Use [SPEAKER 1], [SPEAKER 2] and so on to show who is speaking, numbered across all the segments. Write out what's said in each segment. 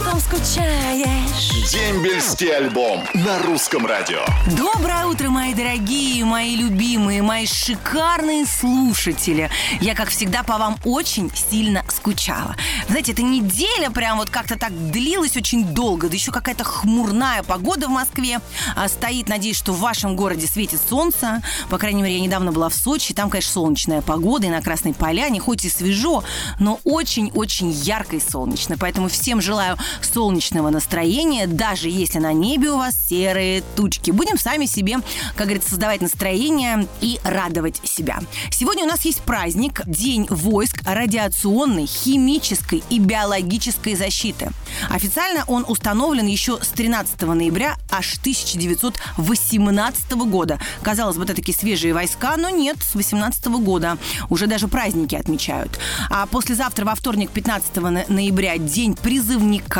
[SPEAKER 1] потом скучаешь.
[SPEAKER 2] Дембельский альбом на русском радио.
[SPEAKER 3] Доброе утро, мои дорогие, мои любимые, мои шикарные слушатели. Я, как всегда, по вам очень сильно скучала. Знаете, эта неделя прям вот как-то так длилась очень долго. Да еще какая-то хмурная погода в Москве а, стоит. Надеюсь, что в вашем городе светит солнце. По крайней мере, я недавно была в Сочи. Там, конечно, солнечная погода и на Красной Поляне. Хоть и свежо, но очень-очень ярко и солнечно. Поэтому всем желаю солнечного настроения, даже если на небе у вас серые тучки. Будем сами себе, как говорится, создавать настроение и радовать себя. Сегодня у нас есть праздник, День войск радиационной, химической и биологической защиты. Официально он установлен еще с 13 ноября аж 1918 года. Казалось бы, это такие свежие войска, но нет, с 18 года. Уже даже праздники отмечают. А послезавтра, во вторник, 15 ноября, День призывника.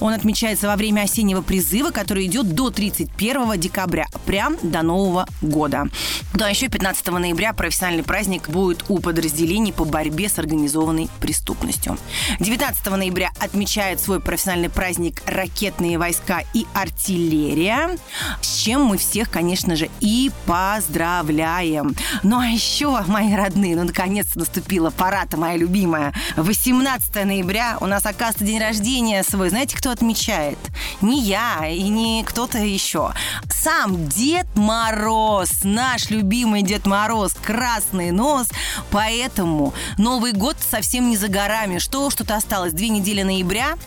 [SPEAKER 3] Он отмечается во время осеннего призыва, который идет до 31 декабря, прям до Нового года. Да, еще 15 ноября профессиональный праздник будет у подразделений по борьбе с организованной преступностью. 19 ноября отмечает свой профессиональный праздник ракетные войска и артиллерия, с чем мы всех, конечно же, и поздравляем. Ну а еще, мои родные, ну наконец-то наступила пора-то, моя любимая. 18 ноября у нас, оказывается, день рождения свой. Знаете, кто отмечает? Не я и не кто-то еще. Сам Дед Мороз, наш любимый Дед Мороз, красный нос. Поэтому Новый год совсем не за горами. Что, что-то осталось. Две недели ноября,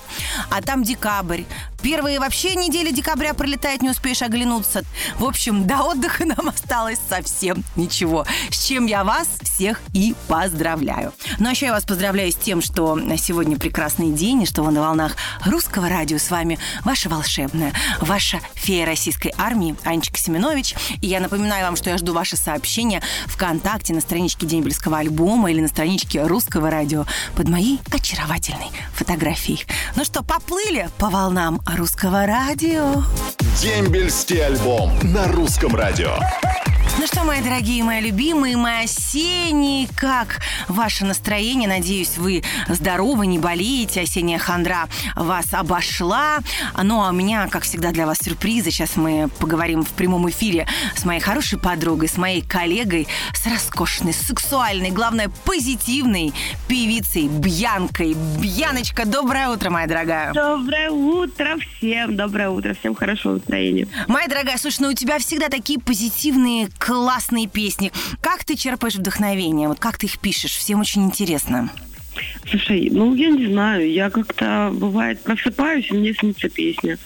[SPEAKER 3] а там декабрь. Первые вообще недели декабря пролетает, не успеешь оглянуться. В общем, до отдыха нам осталось совсем ничего. С чем я вас всех и поздравляю. Ну а еще я вас поздравляю с тем, что сегодня прекрасный день, и что вы на волнах русского радио с вами ваша волшебная, ваша фея российской армии Анечка Семенович. И я напоминаю вам, что я жду ваши сообщения ВКонтакте на страничке Дембельского альбома или на страничке русского радио под моей очаровательной фотографией. Ну что, поплыли по волнам русского радио.
[SPEAKER 2] Дембельский альбом на русском радио.
[SPEAKER 3] Ну что, мои дорогие, мои любимые, мои осенние, как ваше настроение? Надеюсь, вы здоровы, не болеете, осенняя хандра вас обошла. Ну, а у меня, как всегда, для вас сюрпризы. Сейчас мы поговорим в прямом эфире с моей хорошей подругой, с моей коллегой, с роскошной, сексуальной, главное, позитивной певицей Бьянкой. Бьяночка, доброе утро, моя дорогая.
[SPEAKER 4] Доброе утро всем, доброе утро, всем хорошего настроения.
[SPEAKER 3] Моя дорогая, слушай, ну у тебя всегда такие позитивные, классные песни. Как ты черпаешь вдохновение? Вот как ты их пишешь? Всем очень интересно.
[SPEAKER 4] Слушай, ну я не знаю, я как-то бывает просыпаюсь, и мне снится песня.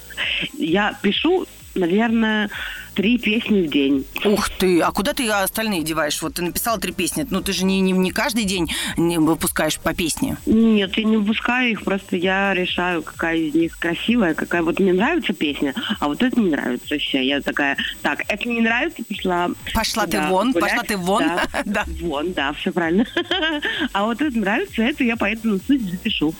[SPEAKER 4] Я пишу, наверное, три песни в день.
[SPEAKER 3] Ух ты, а куда ты остальные деваешь? Вот ты написала три песни, ну ты же не, не, не каждый день не выпускаешь по песне.
[SPEAKER 4] Нет, я не выпускаю их, просто я решаю, какая из них красивая, какая вот мне нравится песня, а вот это не нравится. Все, я такая, так, это не нравится, пошла.
[SPEAKER 3] Пошла
[SPEAKER 4] да,
[SPEAKER 3] ты вон,
[SPEAKER 4] гулять.
[SPEAKER 3] пошла ты вон.
[SPEAKER 4] Да,
[SPEAKER 3] Да.
[SPEAKER 4] Вон, да, все правильно. А вот это нравится, это я поэтому суть запишу.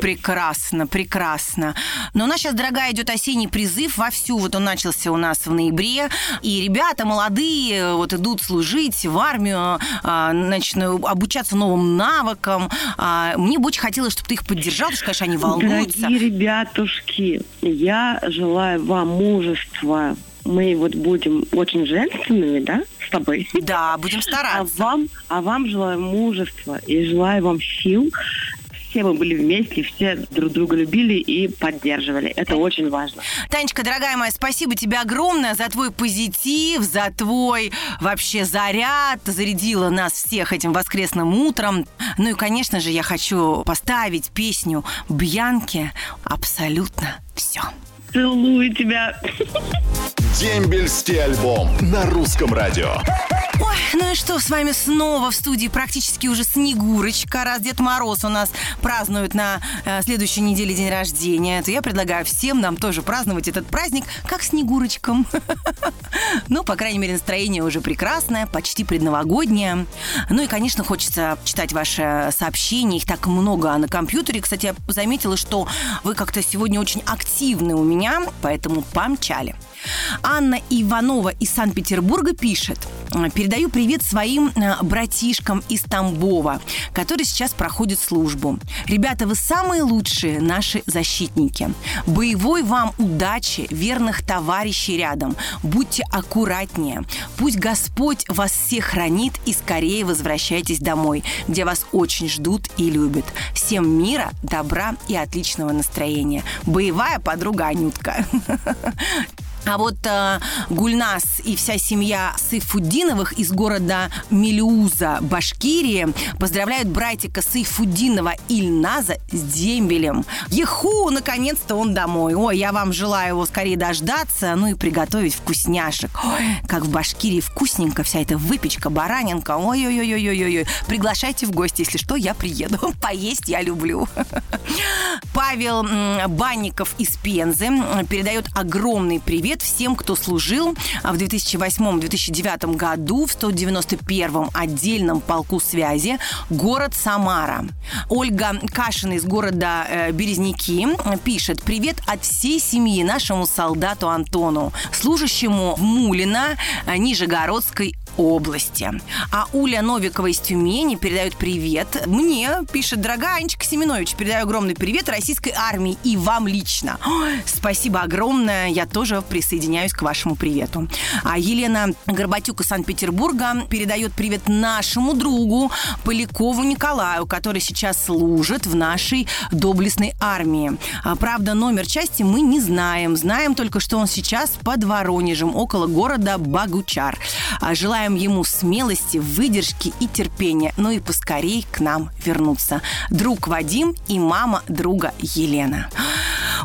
[SPEAKER 3] Прекрасно, прекрасно. Но у нас сейчас, дорогая, идет осенний призыв вовсю. Вот он начался у нас в ноябре. И ребята молодые вот идут служить в армию, а, значит, обучаться новым навыкам. А, Мне бы очень хотелось, чтобы ты их поддержал, потому что, конечно, они волнуются.
[SPEAKER 4] Дорогие ребятушки, я желаю вам мужества. Мы вот будем очень женственными, да, с тобой?
[SPEAKER 3] Да, будем
[SPEAKER 4] А
[SPEAKER 3] стараться.
[SPEAKER 4] вам, а вам желаю мужества и желаю вам сил. Все мы были вместе, все друг друга любили и поддерживали. Это очень важно.
[SPEAKER 3] Танечка, дорогая моя, спасибо тебе огромное за твой позитив, за твой вообще заряд. Зарядила нас всех этим воскресным утром. Ну и, конечно же, я хочу поставить песню Бьянки «Абсолютно все».
[SPEAKER 4] Целую тебя.
[SPEAKER 2] Дембельский альбом на русском радио.
[SPEAKER 3] Ой, ну и что, с вами снова в студии практически уже Снегурочка. Раз Дед Мороз у нас празднует на э, следующей неделе день рождения, то я предлагаю всем нам тоже праздновать этот праздник как Снегурочкам. Ну, по крайней мере, настроение уже прекрасное, почти предновогоднее. Ну и, конечно, хочется читать ваши сообщения. Их так много на компьютере. Кстати, я заметила, что вы как-то сегодня очень активны у меня, поэтому помчали. Анна Иванова из Санкт-Петербурга пишет. Передаю привет своим э, братишкам из Тамбова, которые сейчас проходят службу. Ребята, вы самые лучшие наши защитники. Боевой вам удачи, верных товарищей рядом. Будьте аккуратнее. Пусть Господь вас всех хранит и скорее возвращайтесь домой, где вас очень ждут и любят. Всем мира, добра и отличного настроения. Боевая подруга Анютка. А вот э, Гульнас и вся семья Сайфуддиновых из города Мелиуза, Башкирии, поздравляют братика Сайфуддинова Ильназа с дембелем. Еху, наконец-то он домой. Ой, я вам желаю его скорее дождаться, ну и приготовить вкусняшек. Ой, как в Башкирии вкусненько вся эта выпечка, баранинка. Ой-ой-ой-ой-ой-ой. Приглашайте в гости, если что, я приеду. Поесть я люблю. Павел Банников из Пензы передает огромный привет привет всем, кто служил в 2008-2009 году в 191-м отдельном полку связи город Самара. Ольга Кашина из города э, Березники пишет «Привет от всей семьи нашему солдату Антону, служащему в Мулино э, Нижегородской области. А Уля Новикова из Тюмени передает привет. Мне пишет, дорогая Анечка Семенович, передаю огромный привет российской армии и вам лично. Ой, спасибо огромное, я тоже присоединяюсь к вашему привету. А Елена Горбатюк из Санкт-Петербурга передает привет нашему другу Полякову Николаю, который сейчас служит в нашей доблестной армии. А, правда, номер части мы не знаем. Знаем только, что он сейчас под Воронежем, около города Багучар. А, желаем Желаем ему смелости, выдержки и терпения, ну и поскорей к нам вернуться. Друг Вадим и мама друга Елена.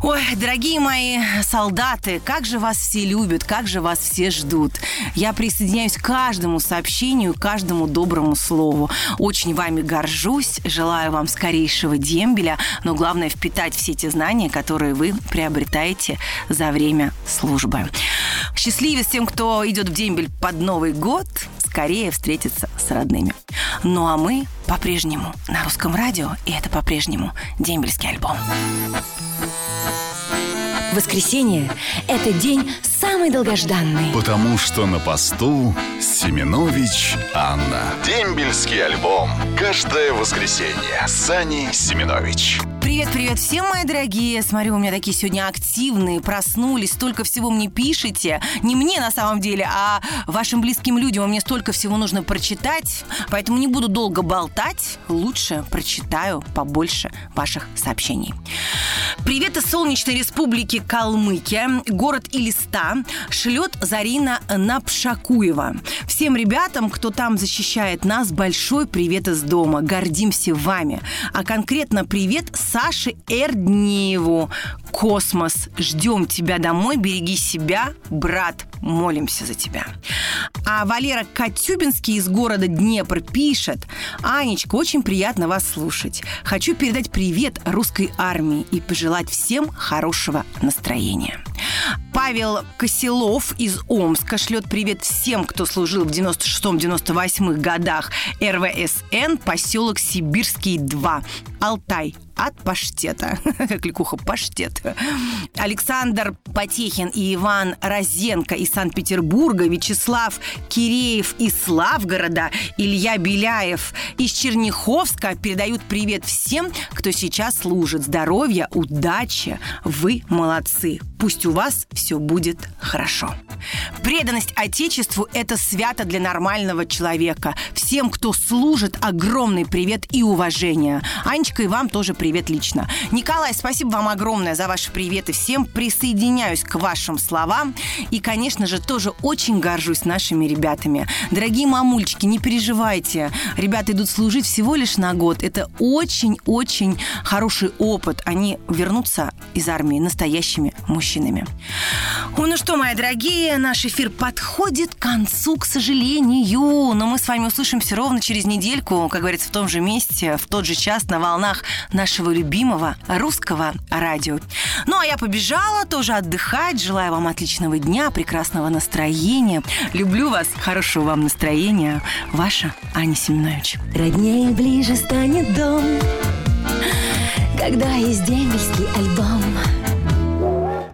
[SPEAKER 3] Ой, дорогие мои солдаты, как же вас все любят, как же вас все ждут. Я присоединяюсь к каждому сообщению, каждому доброму слову. Очень вами горжусь, желаю вам скорейшего дембеля, но главное впитать все те знания, которые вы приобретаете за время службы. Счастливее с тем, кто идет в дембель под Новый год, скорее встретиться с родными. Ну а мы по-прежнему на русском радио, и это по-прежнему дембельский альбом.
[SPEAKER 1] Воскресенье – это день самый долгожданный.
[SPEAKER 2] Потому что на посту Семенович Анна. Дембельский альбом. Каждое воскресенье. Сани Семенович.
[SPEAKER 3] Привет, привет всем, мои дорогие. Смотрю, у меня такие сегодня активные, проснулись, столько всего мне пишете. Не мне на самом деле, а вашим близким людям. Мне столько всего нужно прочитать, поэтому не буду долго болтать. Лучше прочитаю побольше ваших сообщений. Привет из солнечной республики Калмыкия. Город Илиста шлет Зарина Напшакуева. Всем ребятам, кто там защищает нас, большой привет из дома. Гордимся вами. А конкретно привет Саше Эрдниеву. Космос. Ждем тебя домой. Береги себя, брат. Молимся за тебя. А Валера Катюбинский из города Днепр пишет. Анечка, очень приятно вас слушать. Хочу передать привет русской армии и пожелать всем хорошего настроения. Павел Косилов из Омска шлет привет всем, кто служил в 96-98 годах РВСН, поселок Сибирский 2, Алтай от паштета. Кликуха паштет. Александр Потехин и Иван Розенко из Санкт-Петербурга, Вячеслав Киреев из Славгорода, Илья Беляев из Черняховска передают привет всем, кто сейчас служит. Здоровья, удачи, вы молодцы. Пусть у вас все будет хорошо. Преданность Отечеству – это свято для нормального человека. Всем, кто служит, огромный привет и уважение. Анечка, и вам тоже привет лично. Николай, спасибо вам огромное за ваши приветы всем. Присоединяюсь к вашим словам. И, конечно же, тоже очень горжусь нашими ребятами. Дорогие мамульчики, не переживайте. Ребята идут служить всего лишь на год. Это очень-очень хороший опыт. Они вернутся из армии настоящими мужчинами. Ну что, мои дорогие, наш эфир подходит к концу, к сожалению. Но мы с вами услышимся ровно через недельку, как говорится, в том же месте, в тот же час на волнах нашего любимого русского радио. Ну, а я побежала тоже отдыхать. Желаю вам отличного дня, прекрасного настроения. Люблю вас, хорошего вам настроения. Ваша Аня Семенович.
[SPEAKER 1] Роднее ближе станет дом, когда есть дембельский альбом.